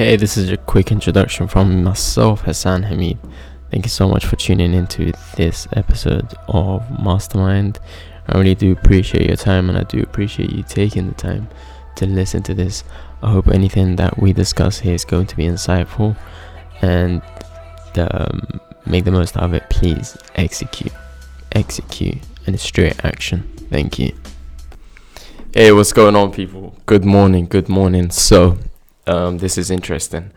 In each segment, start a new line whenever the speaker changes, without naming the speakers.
Hey, this is a quick introduction from myself, Hassan Hamid. Thank you so much for tuning into this episode of Mastermynd. I really do appreciate your time and I do appreciate you taking the time to listen to this. I hope anything that we discuss here is going to be insightful and um, make the most of it. Please execute, execute, and straight action. Thank you. Hey, what's going on, people? Good morning, good morning. So, um, this is interesting.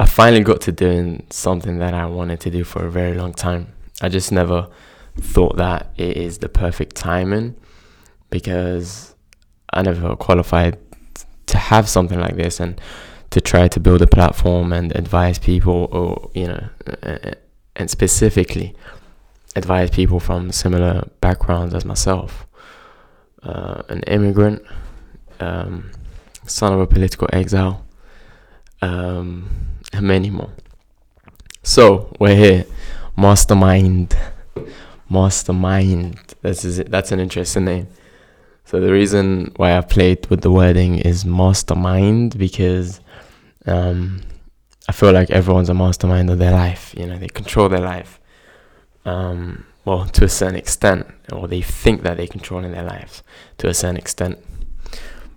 I finally got to doing something that I wanted to do for a very long time. I just never thought that it is the perfect timing because I never qualified to have something like this and to try to build a platform and advise people or you know and specifically advise people from similar backgrounds as myself uh, an immigrant um, son of a political exile um, and many more so we're here mastermind mastermind that's is that's an interesting name so the reason why I played with the wording is mastermind because um, I feel like everyone's a mastermind of their life. You know, they control their life. Um, well, to a certain extent, or they think that they control in their lives to a certain extent.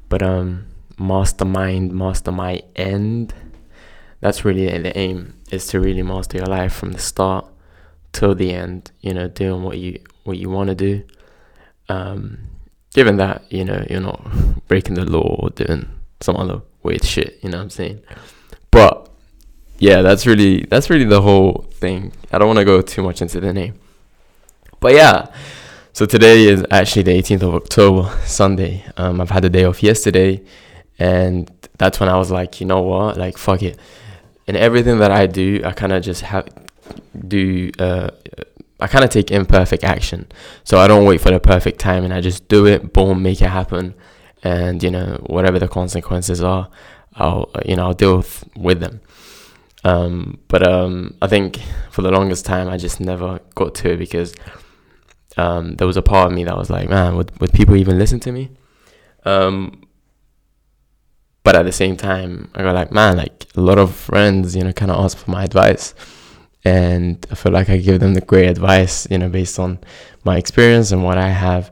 But um, mastermind, mastermind end. That's really the aim is to really master your life from the start till the end. You know, doing what you what you want to do. Um, given that you know you're not breaking the law or doing some other weird shit, you know what I'm saying? But yeah, that's really that's really the whole thing. I don't want to go too much into the name. But yeah, so today is actually the 18th of October, Sunday. Um, I've had a day off yesterday, and that's when I was like, you know what, like fuck it. And everything that I do, I kind of just have do uh, I kind of take imperfect action. So I don't wait for the perfect time and I just do it, boom, make it happen. And, you know, whatever the consequences are, I'll, you know, I'll deal with, with them. Um, but um, I think for the longest time, I just never got to it because um, there was a part of me that was like, man, would, would people even listen to me? Um, but at the same time, I got like, man, like a lot of friends, you know, kind of ask for my advice and I feel like I give them the great advice, you know, based on my experience and what I have.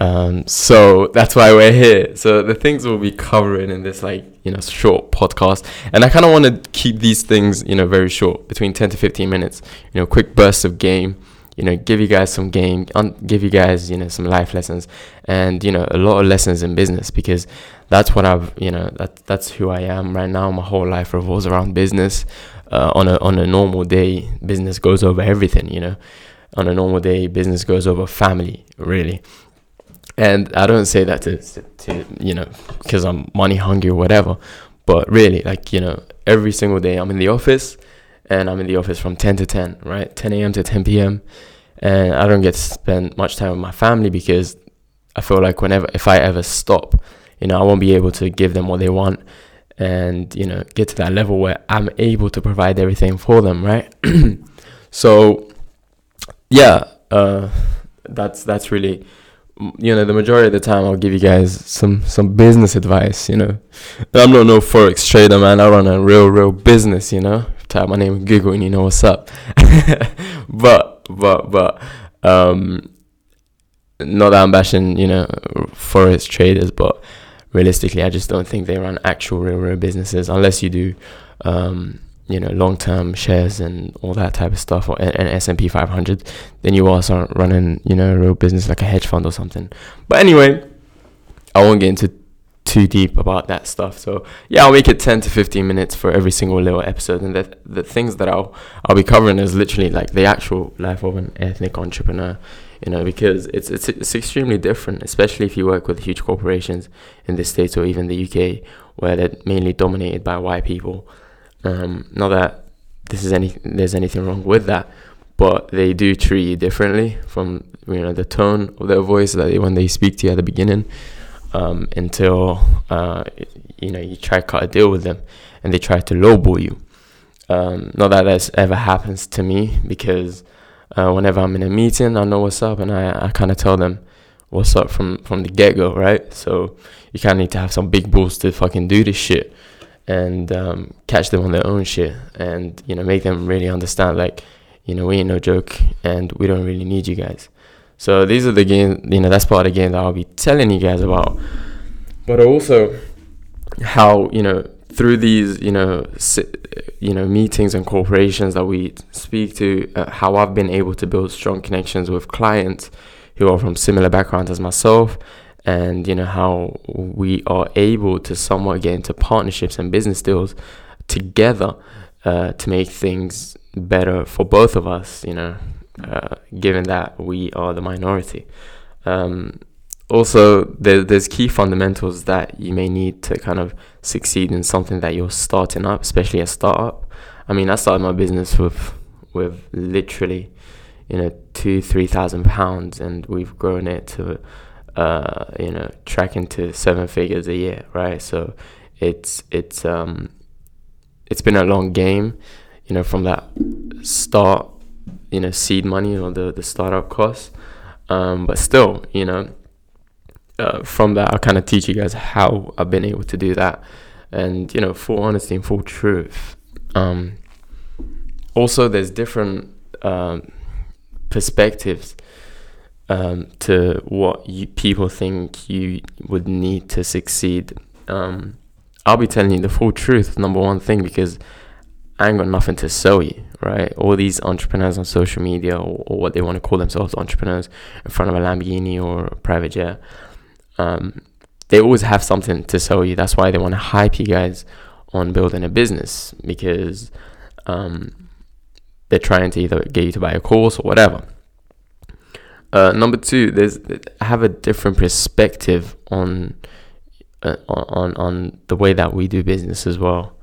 Um, so that's why we're here. So the things we'll be covering in this like you know short podcast, and I kind of want to keep these things you know very short, between ten to fifteen minutes. You know, quick bursts of game. You know, give you guys some game, give you guys you know some life lessons, and you know a lot of lessons in business because that's what I've you know that that's who I am right now. My whole life revolves around business uh, on a on a normal day, business goes over everything. You know, on a normal day, business goes over family, really. And I don't say that to, to you know because I'm money hungry or whatever, but really, like you know, every single day I'm in the office, and I'm in the office from 10 to 10, right, 10 a.m. to 10 p.m. And I don't get to spend much time with my family because I feel like whenever if I ever stop, you know, I won't be able to give them what they want and you know get to that level where I'm able to provide everything for them, right? so yeah, uh, that's that's really you know the majority of the time I'll give you guys some some business advice. You know, I'm not no forex trader, man. I run a real real business. You know, type my name Google and you know what's up. but but but um, not that I'm bashing you know forex traders, but realistically, I just don't think they run actual real, real businesses unless you do, um, you know, long term shares and all that type of stuff, or an S and P 500. Then you also aren't running, you know, a real business like a hedge fund or something. But anyway, I won't get into too deep about that stuff. So yeah, I'll make it 10 to 15 minutes for every single little episode, and the the things that I'll I'll be covering is literally like the actual life of an ethnic entrepreneur you know, because it's, it's it's extremely different, especially if you work with huge corporations in the states or even the UK, where they're mainly dominated by white people. Um, not that this is any there's anything wrong with that, but they do treat you differently from you know the tone of their voice that they, when they speak to you at the beginning um, until uh, you know you try to cut a deal with them and they try to lowball you. Um, not that that's ever happens to me because uh, whenever I'm in a meeting, I know what's up, and I, I kind of tell them what's up from from the get go, right? So you kind of need to have some big balls to fucking do this shit. and um, catch them on their own shit and you know make them really understand like you know we ain't no joke and we don't really need you guys so these are the games you know that's part of the game that i'll be telling you guys about. But also how you know through these you know you know meetings and corporations that we speak to uh, how i've been able to build strong connections with clients who are from similar backgrounds as myself and you know how we are able to somewhat get into partnerships and business deals together uh, to make things better for both of us you know uh, given that we are the minority um, also there, there's key fundamentals that you may need to kind of succeed in something that you're starting up especially a startup i mean i started my business with with literally you know two three thousand pounds and we've grown it to uh, you know, tracking to seven figures a year, right? So it's it's um it's been a long game, you know, from that start, you know, seed money or the the startup costs. Um, but still, you know, uh, from that I'll kind of teach you guys how I've been able to do that, and you know, full honesty and full truth. Um, also, there's different um, perspectives um, to what you, people think you would need to succeed. Um, I'll be telling you the full truth, number one thing, because I ain't got nothing to sell you, right? All these entrepreneurs on social media, or, or what they want to call themselves, entrepreneurs, in front of a Lamborghini or a private jet, um, they always have something to sell you. That's why they want to hype you guys on building a business because um, they're trying to either get you to buy a course or whatever. Uh, number two, there's have a different perspective on uh, on on the way that we do business as well.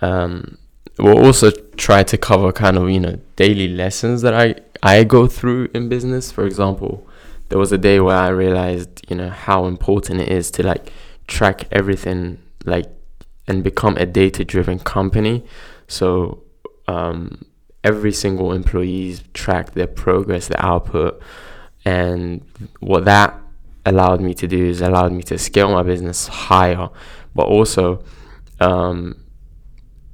Um, we'll also try to cover kind of you know daily lessons that I I go through in business. For example, there was a day where I realized you know how important it is to like track everything like and become a data driven company. So um, every single employee's track their progress, their output, and what that allowed me to do is allowed me to scale my business higher, but also um,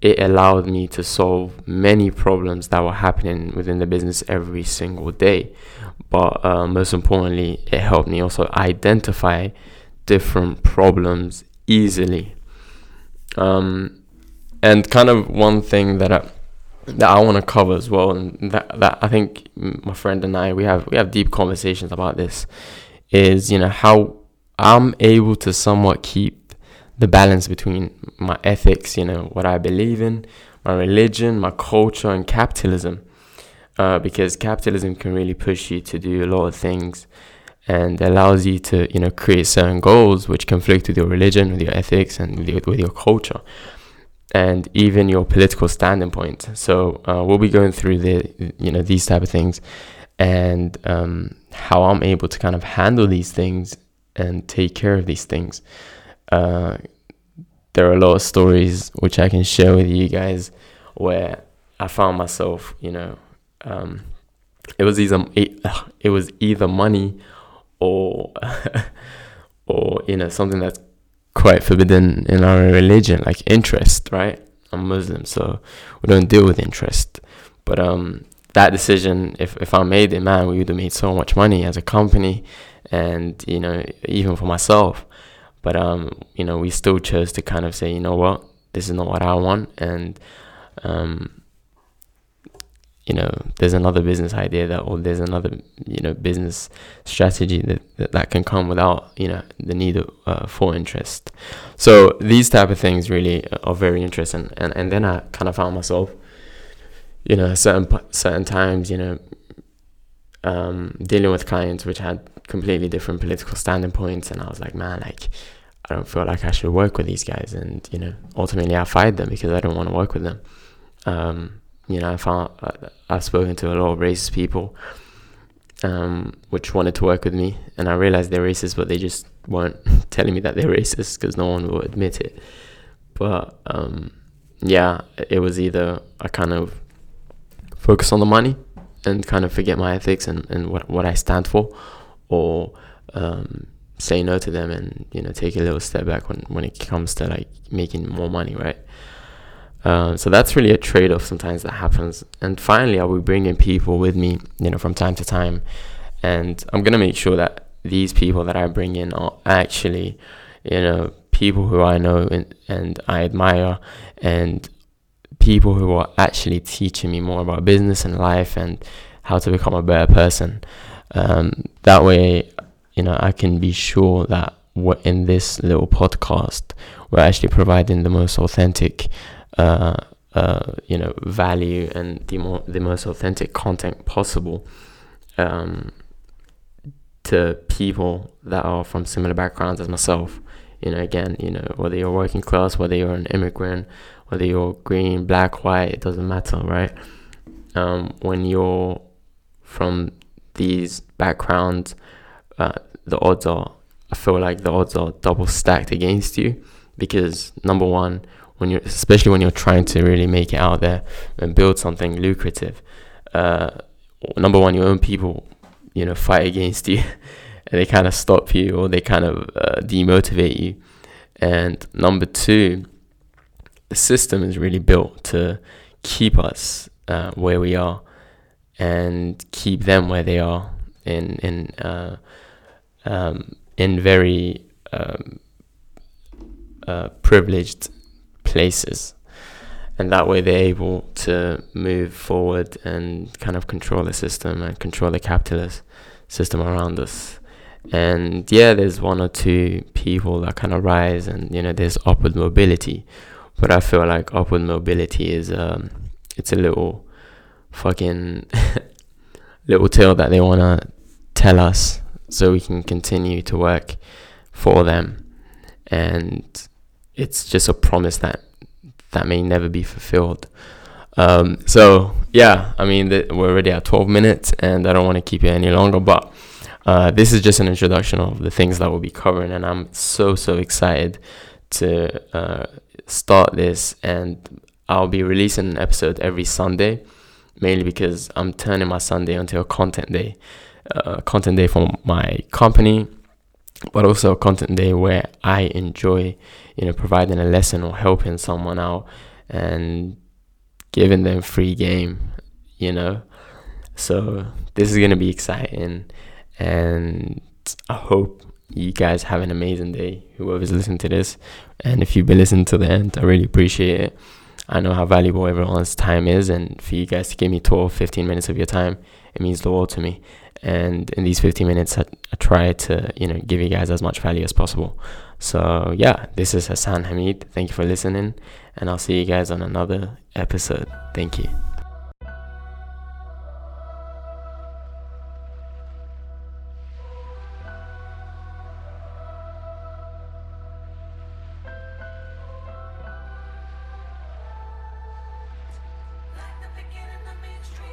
it allowed me to solve many problems that were happening within the business every single day. But uh, most importantly, it helped me also identify different problems easily. Um, and kind of one thing that I that I want to cover as well, and that that I think my friend and I we have we have deep conversations about this, is you know how I'm able to somewhat keep the balance between my ethics, you know what I believe in, my religion, my culture, and capitalism, uh, because capitalism can really push you to do a lot of things, and allows you to you know create certain goals which conflict with your religion, with your ethics, and with your, with your culture and even your political standing point. So uh, we'll be going through the you know these type of things and um, how I'm able to kind of handle these things and take care of these things. Uh, there are a lot of stories which I can share with you guys where I found myself, you know, um, it was either it, it was either money or or you know something that's quite forbidden in our religion, like interest, right? I'm Muslim, so we don't deal with interest. But um, that decision, if if I made it, man, we would have made so much money as a company, and you know, even for myself. But um, you know, we still chose to kind of say, you know what, this is not what I want, and um, you know there's another business idea that or there's another you know business strategy that that, that can come without you know the need of, uh, for interest. So these type of things really are very interesting. And and then i kind of found myself you know certain certain times you know um, dealing with clients which had completely different political standing points and i was like man like i don't feel like i should work with these guys and you know ultimately i fired them because i don't want to work with them um, you know, I found I've spoken to a lot of racist people, um, which wanted to work with me, and I realized they're racist, but they just weren't telling me that they're racist because no one will admit it. But um, yeah, it was either I kind of focus on the money and kind of forget my ethics and, and what what I stand for, or um, say no to them and you know take a little step back when when it comes to like making more money, right? Um, so that's really a trade-off sometimes that happens. And finally, I will be bringing people with me, you know, from time to time, and I'm gonna make sure that these people that I bring in are actually, you know, people who I know and, and I admire, and people who are actually teaching me more about business and life and how to become a better person. Um, that way, you know, I can be sure that what in this little podcast, we're actually providing the most authentic, uh, uh, you know, value and the more the most authentic content possible. Um, to people that are from similar backgrounds as myself. You know, again, you know, whether you're working class, whether you're an immigrant, whether you're green, black, white, it doesn't matter, right? Um, when you're from these backgrounds, uh, the odds are, I feel like the odds are double stacked against you because number one, when you're, especially when you're trying to really make it out there and build something lucrative, uh, number one, your own people, you know, fight against you they kind of stop you or they kind of uh, demotivate you. And number two, the system is really built to keep us uh, where we are and keep them where they are in in uh, um, in very um, uh, privileged places, and that way they're able to move forward and kind of control the system and control the capitalist system around us. And yeah, there's one or two people that kind of rise, and you know, there's upward mobility, but I feel like upward mobility is um, it's a little fucking little tale that they want to tell us so we can continue to work for them. And it's just a promise that that may never be fulfilled. Um, so yeah i mean th- we're already at 12 minutes and i don't want to keep you any longer but uh, this is just an introduction of the things that we'll be covering and i'm so so excited to uh, start this and i'll be releasing an episode every sunday mainly because I'm turning my Sunday into a content day, uh, content day for my company, but also a content day where I enjoy, you know, providing a lesson or helping someone out and giving them free game, you know. So this is gonna be exciting, and I hope you guys have an amazing day. Whoever's listening to this, and if you've been listening to the end, I really appreciate it. I know how valuable everyone's time is, and for you guys to give me 12, 15 minutes of your time, it means the world to me. And in these 15 minutes, I, I try to, you know, give you guys as much value as possible. So yeah, this is Hassan Hamid. Thank you for listening, and I'll see you guys on another episode. Thank you. extreme.